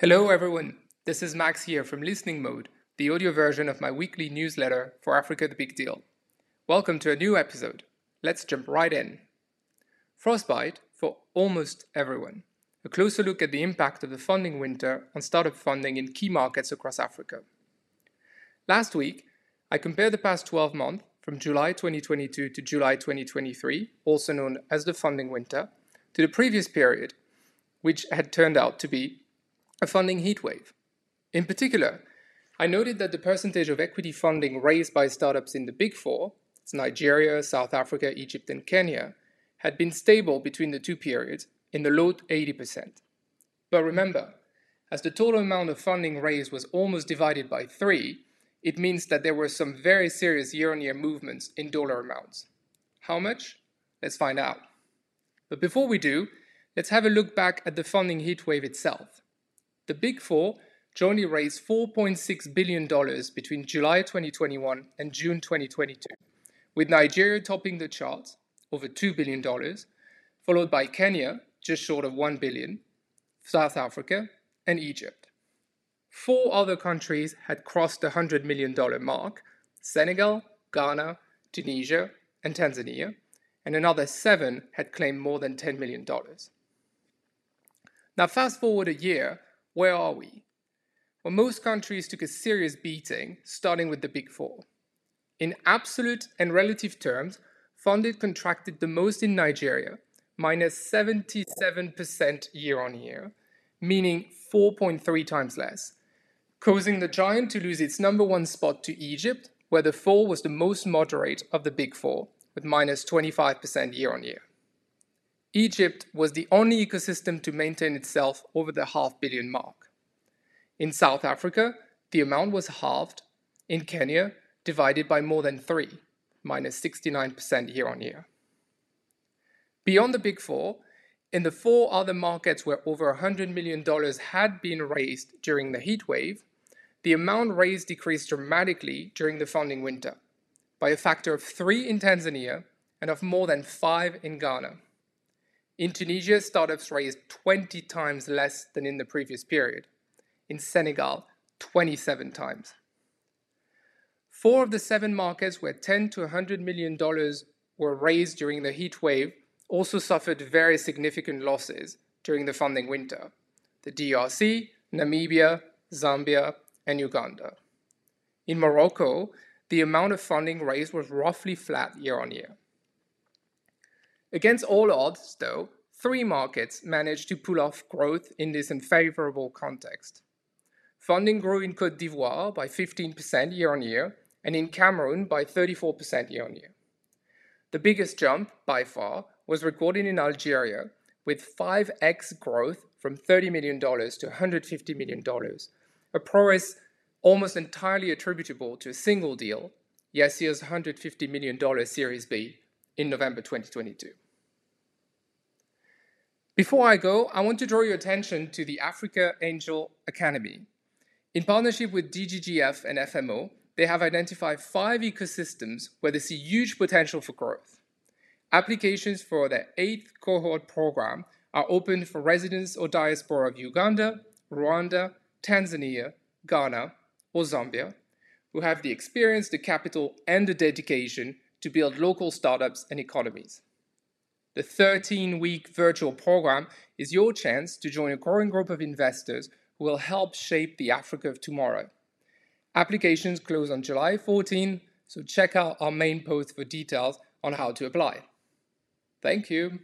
Hello, everyone. This is Max here from Listening Mode, the audio version of my weekly newsletter for Africa the Big Deal. Welcome to a new episode. Let's jump right in. Frostbite for almost everyone. A closer look at the impact of the funding winter on startup funding in key markets across Africa. Last week, I compared the past 12 months from July 2022 to July 2023, also known as the funding winter, to the previous period, which had turned out to be a funding heatwave. In particular, I noted that the percentage of equity funding raised by startups in the Big Four, it's Nigeria, South Africa, Egypt, and Kenya, had been stable between the two periods in the low 80%. But remember, as the total amount of funding raised was almost divided by three, it means that there were some very serious year on year movements in dollar amounts. How much? Let's find out. But before we do, let's have a look back at the funding heatwave itself. The Big Four jointly raised $4.6 billion between July 2021 and June 2022, with Nigeria topping the charts, over $2 billion, followed by Kenya, just short of 1 billion, South Africa, and Egypt. Four other countries had crossed the $100 million mark Senegal, Ghana, Tunisia, and Tanzania, and another seven had claimed more than $10 million. Now, fast forward a year, where are we? Well, most countries took a serious beating, starting with the Big Four. In absolute and relative terms, funded contracted the most in Nigeria, minus 77% year on year, meaning 4.3 times less, causing the giant to lose its number one spot to Egypt, where the fall was the most moderate of the Big Four, with minus 25% year on year. Egypt was the only ecosystem to maintain itself over the half billion mark. In South Africa, the amount was halved. In Kenya, divided by more than three, minus 69% year on year. Beyond the Big Four, in the four other markets where over $100 million had been raised during the heat wave, the amount raised decreased dramatically during the funding winter, by a factor of three in Tanzania and of more than five in Ghana. In Tunisia, startups raised 20 times less than in the previous period. In Senegal, 27 times. Four of the seven markets where 10 to 100 million dollars were raised during the heat wave also suffered very significant losses during the funding winter. The DRC, Namibia, Zambia, and Uganda. In Morocco, the amount of funding raised was roughly flat year on year. Against all odds, though, three markets managed to pull off growth in this unfavorable context. Funding grew in Cote d'Ivoire by 15% year on year, and in Cameroon by 34% year on year. The biggest jump, by far, was recorded in Algeria, with 5x growth from $30 million to $150 million, a progress almost entirely attributable to a single deal, Yassir's $150 million Series B, in November 2022. Before I go, I want to draw your attention to the Africa Angel Academy. In partnership with DGGF and FMO, they have identified five ecosystems where they see huge potential for growth. Applications for the eighth cohort program are open for residents or diaspora of Uganda, Rwanda, Tanzania, Ghana, or Zambia, who have the experience, the capital, and the dedication to build local startups and economies. The 13 week virtual program is your chance to join a growing group of investors who will help shape the Africa of tomorrow. Applications close on July 14, so check out our main post for details on how to apply. Thank you.